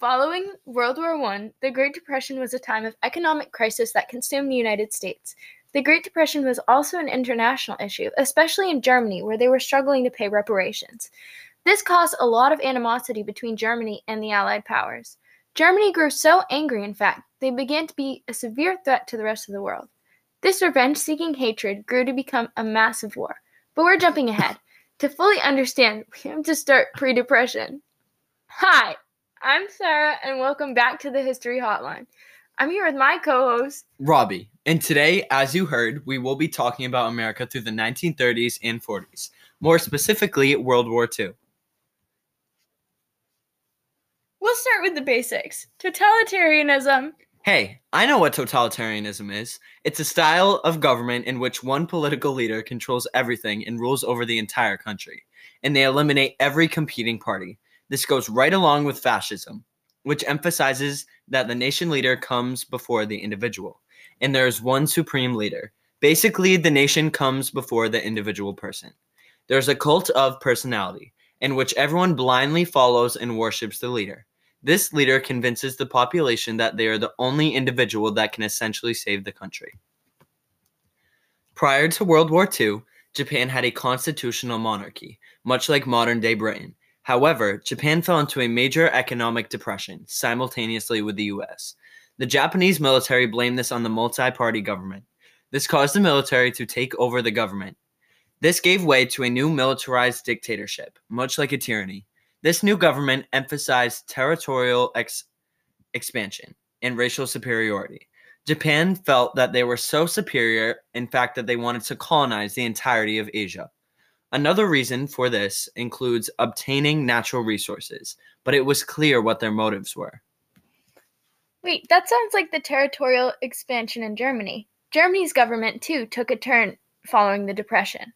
Following World War I, the Great Depression was a time of economic crisis that consumed the United States. The Great Depression was also an international issue, especially in Germany, where they were struggling to pay reparations. This caused a lot of animosity between Germany and the Allied powers. Germany grew so angry, in fact, they began to be a severe threat to the rest of the world. This revenge seeking hatred grew to become a massive war. But we're jumping ahead. To fully understand, we have to start pre depression. Hi, I'm Sarah, and welcome back to the History Hotline. I'm here with my co host, Robbie. And today, as you heard, we will be talking about America through the 1930s and 40s, more specifically, World War II. We'll start with the basics totalitarianism. Hey, I know what totalitarianism is. It's a style of government in which one political leader controls everything and rules over the entire country, and they eliminate every competing party. This goes right along with fascism, which emphasizes that the nation leader comes before the individual, and there is one supreme leader. Basically, the nation comes before the individual person. There's a cult of personality, in which everyone blindly follows and worships the leader. This leader convinces the population that they are the only individual that can essentially save the country. Prior to World War II, Japan had a constitutional monarchy, much like modern day Britain, However, Japan fell into a major economic depression simultaneously with the US. The Japanese military blamed this on the multi party government. This caused the military to take over the government. This gave way to a new militarized dictatorship, much like a tyranny. This new government emphasized territorial ex- expansion and racial superiority. Japan felt that they were so superior, in fact, that they wanted to colonize the entirety of Asia. Another reason for this includes obtaining natural resources, but it was clear what their motives were. Wait, that sounds like the territorial expansion in Germany. Germany's government, too, took a turn following the Depression.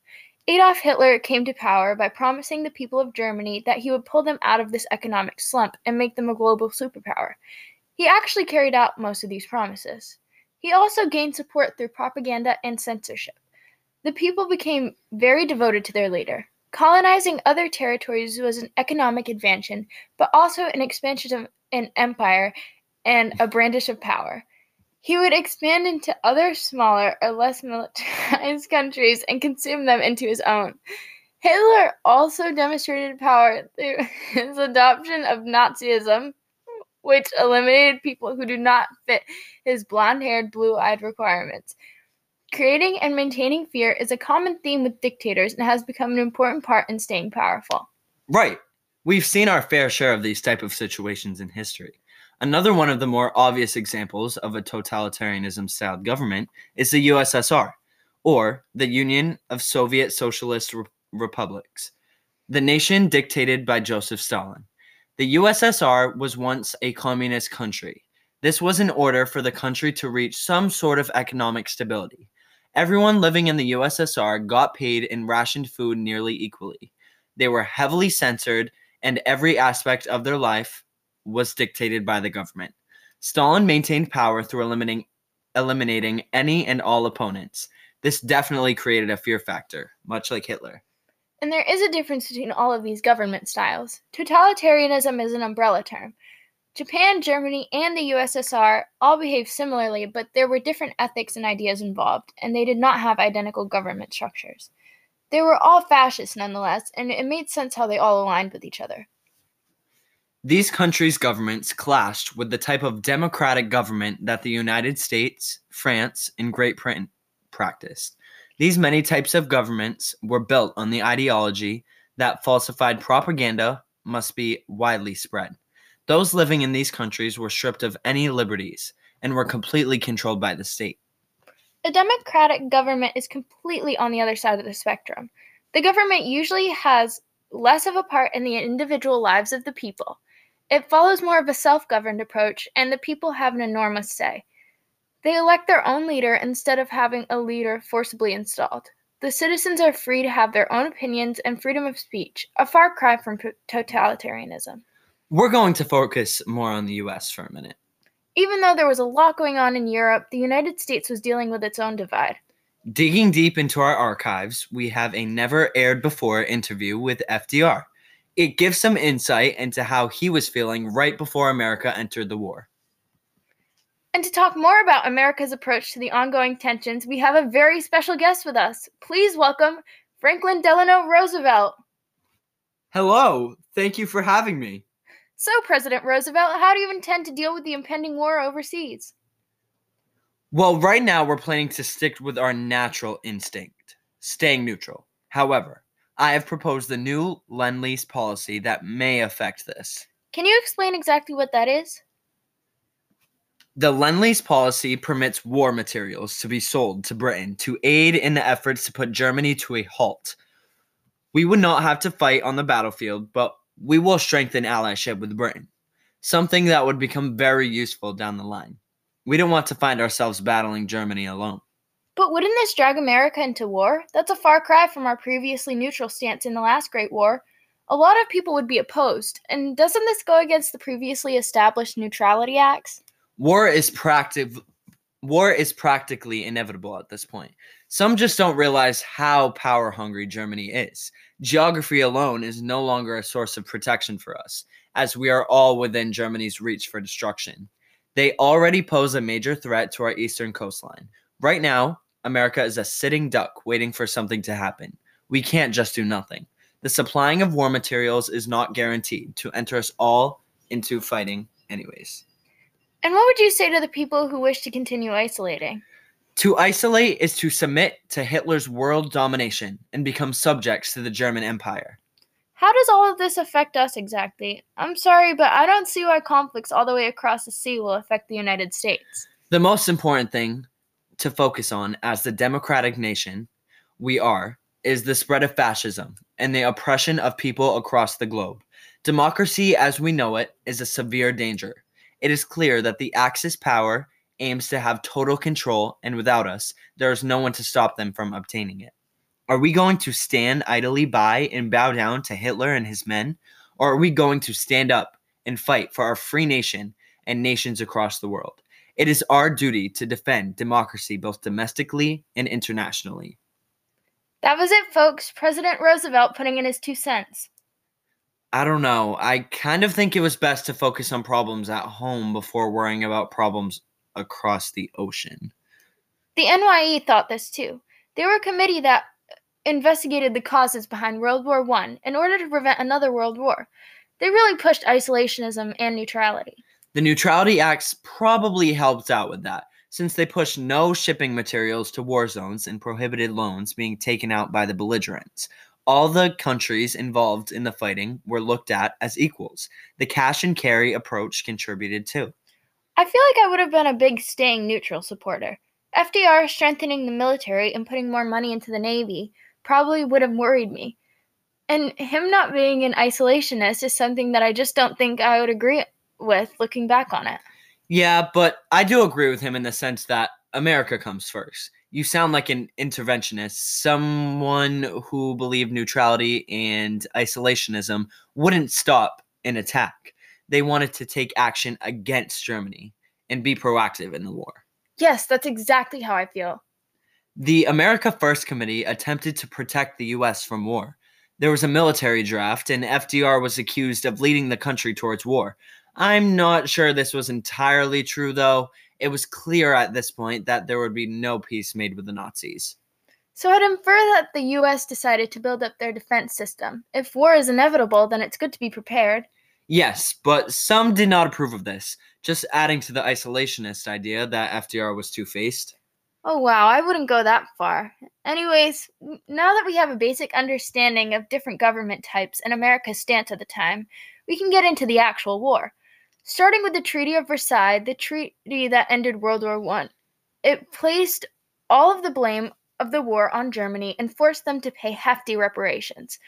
Adolf Hitler came to power by promising the people of Germany that he would pull them out of this economic slump and make them a global superpower. He actually carried out most of these promises. He also gained support through propaganda and censorship. The people became very devoted to their leader. Colonizing other territories was an economic advantage, but also an expansion of an empire and a brandish of power. He would expand into other smaller or less militarized countries and consume them into his own. Hitler also demonstrated power through his adoption of Nazism, which eliminated people who do not fit his blonde haired, blue eyed requirements. Creating and maintaining fear is a common theme with dictators and has become an important part in staying powerful. Right. We've seen our fair share of these type of situations in history. Another one of the more obvious examples of a totalitarianism styled government is the USSR, or the Union of Soviet Socialist Re- Republics, the nation dictated by Joseph Stalin. The USSR was once a communist country. This was in order for the country to reach some sort of economic stability. Everyone living in the USSR got paid in rationed food nearly equally. They were heavily censored, and every aspect of their life was dictated by the government. Stalin maintained power through eliminating, eliminating any and all opponents. This definitely created a fear factor, much like Hitler. And there is a difference between all of these government styles. Totalitarianism is an umbrella term. Japan, Germany, and the USSR all behaved similarly, but there were different ethics and ideas involved, and they did not have identical government structures. They were all fascist nonetheless, and it made sense how they all aligned with each other. These countries' governments clashed with the type of democratic government that the United States, France, and Great Britain practiced. These many types of governments were built on the ideology that falsified propaganda must be widely spread. Those living in these countries were stripped of any liberties and were completely controlled by the state. A democratic government is completely on the other side of the spectrum. The government usually has less of a part in the individual lives of the people. It follows more of a self governed approach, and the people have an enormous say. They elect their own leader instead of having a leader forcibly installed. The citizens are free to have their own opinions and freedom of speech, a far cry from totalitarianism. We're going to focus more on the US for a minute. Even though there was a lot going on in Europe, the United States was dealing with its own divide. Digging deep into our archives, we have a never aired before interview with FDR. It gives some insight into how he was feeling right before America entered the war. And to talk more about America's approach to the ongoing tensions, we have a very special guest with us. Please welcome Franklin Delano Roosevelt. Hello, thank you for having me. So, President Roosevelt, how do you intend to deal with the impending war overseas? Well, right now we're planning to stick with our natural instinct, staying neutral. However, I have proposed the new Lend Lease policy that may affect this. Can you explain exactly what that is? The Lend Lease policy permits war materials to be sold to Britain to aid in the efforts to put Germany to a halt. We would not have to fight on the battlefield, but we will strengthen allyship with Britain, something that would become very useful down the line. We don't want to find ourselves battling Germany alone. But wouldn't this drag America into war? That's a far cry from our previously neutral stance in the last Great War. A lot of people would be opposed, and doesn't this go against the previously established neutrality acts? War is practic- war is practically inevitable at this point. Some just don't realize how power hungry Germany is. Geography alone is no longer a source of protection for us, as we are all within Germany's reach for destruction. They already pose a major threat to our eastern coastline. Right now, America is a sitting duck waiting for something to happen. We can't just do nothing. The supplying of war materials is not guaranteed to enter us all into fighting, anyways. And what would you say to the people who wish to continue isolating? To isolate is to submit to Hitler's world domination and become subjects to the German Empire. How does all of this affect us exactly? I'm sorry, but I don't see why conflicts all the way across the sea will affect the United States. The most important thing to focus on as the democratic nation we are is the spread of fascism and the oppression of people across the globe. Democracy as we know it is a severe danger. It is clear that the Axis power aims to have total control, and without us, there is no one to stop them from obtaining it. Are we going to stand idly by and bow down to Hitler and his men? Or are we going to stand up and fight for our free nation and nations across the world? It is our duty to defend democracy both domestically and internationally. That was it, folks. President Roosevelt putting in his two cents. I don't know. I kind of think it was best to focus on problems at home before worrying about problems across the ocean. The NYE thought this too. They were a committee that investigated the causes behind World War I in order to prevent another world war. They really pushed isolationism and neutrality. The Neutrality Acts probably helped out with that, since they pushed no shipping materials to war zones and prohibited loans being taken out by the belligerents. All the countries involved in the fighting were looked at as equals. The cash and carry approach contributed too. I feel like I would have been a big staying neutral supporter. FDR strengthening the military and putting more money into the Navy probably would have worried me. And him not being an isolationist is something that I just don't think I would agree with looking back on it. Yeah, but I do agree with him in the sense that America comes first. You sound like an interventionist, someone who believed neutrality and isolationism wouldn't stop an attack. They wanted to take action against Germany and be proactive in the war. Yes, that's exactly how I feel. The America First Committee attempted to protect the U.S. from war. There was a military draft, and FDR was accused of leading the country towards war. I'm not sure this was entirely true, though. It was clear at this point that there would be no peace made with the Nazis. So I'd infer that the U.S. decided to build up their defense system. If war is inevitable, then it's good to be prepared. Yes, but some did not approve of this, just adding to the isolationist idea that FDR was two faced. Oh wow, I wouldn't go that far. Anyways, now that we have a basic understanding of different government types and America's stance at the time, we can get into the actual war. Starting with the Treaty of Versailles, the treaty that ended World War I. It placed all of the blame of the war on Germany and forced them to pay hefty reparations.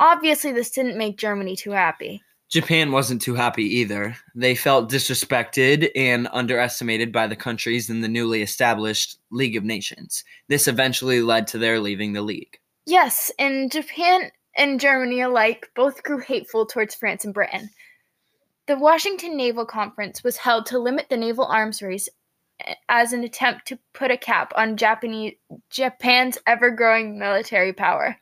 Obviously, this didn't make Germany too happy. Japan wasn't too happy either. They felt disrespected and underestimated by the countries in the newly established League of Nations. This eventually led to their leaving the League. Yes, and Japan and Germany alike both grew hateful towards France and Britain. The Washington Naval Conference was held to limit the naval arms race eh, as an attempt to put a cap on Japanese, Japan's ever growing military power.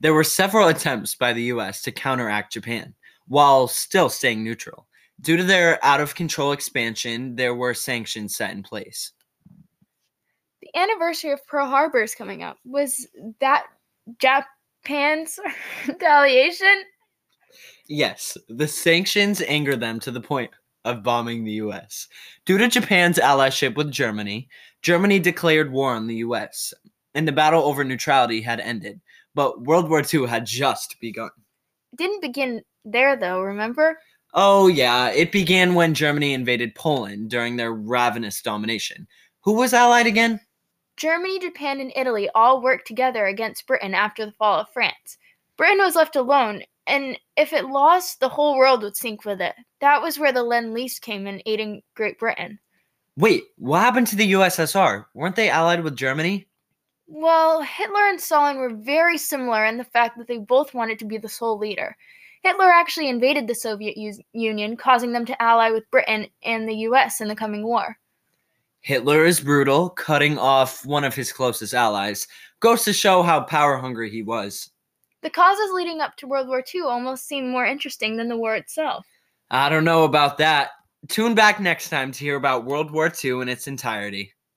There were several attempts by the US to counteract Japan while still staying neutral. Due to their out of control expansion, there were sanctions set in place. The anniversary of Pearl Harbor is coming up. Was that Japan's retaliation? Yes, the sanctions angered them to the point of bombing the US. Due to Japan's allyship with Germany, Germany declared war on the US, and the battle over neutrality had ended. But World War II had just begun. Didn't begin there though, remember? Oh, yeah, it began when Germany invaded Poland during their ravenous domination. Who was allied again? Germany, Japan, and Italy all worked together against Britain after the fall of France. Britain was left alone, and if it lost, the whole world would sink with it. That was where the Lend Lease came in, aiding Great Britain. Wait, what happened to the USSR? Weren't they allied with Germany? Well, Hitler and Stalin were very similar in the fact that they both wanted to be the sole leader. Hitler actually invaded the Soviet U- Union, causing them to ally with Britain and the US in the coming war. Hitler is brutal, cutting off one of his closest allies. Goes to show how power hungry he was. The causes leading up to World War II almost seem more interesting than the war itself. I don't know about that. Tune back next time to hear about World War II in its entirety.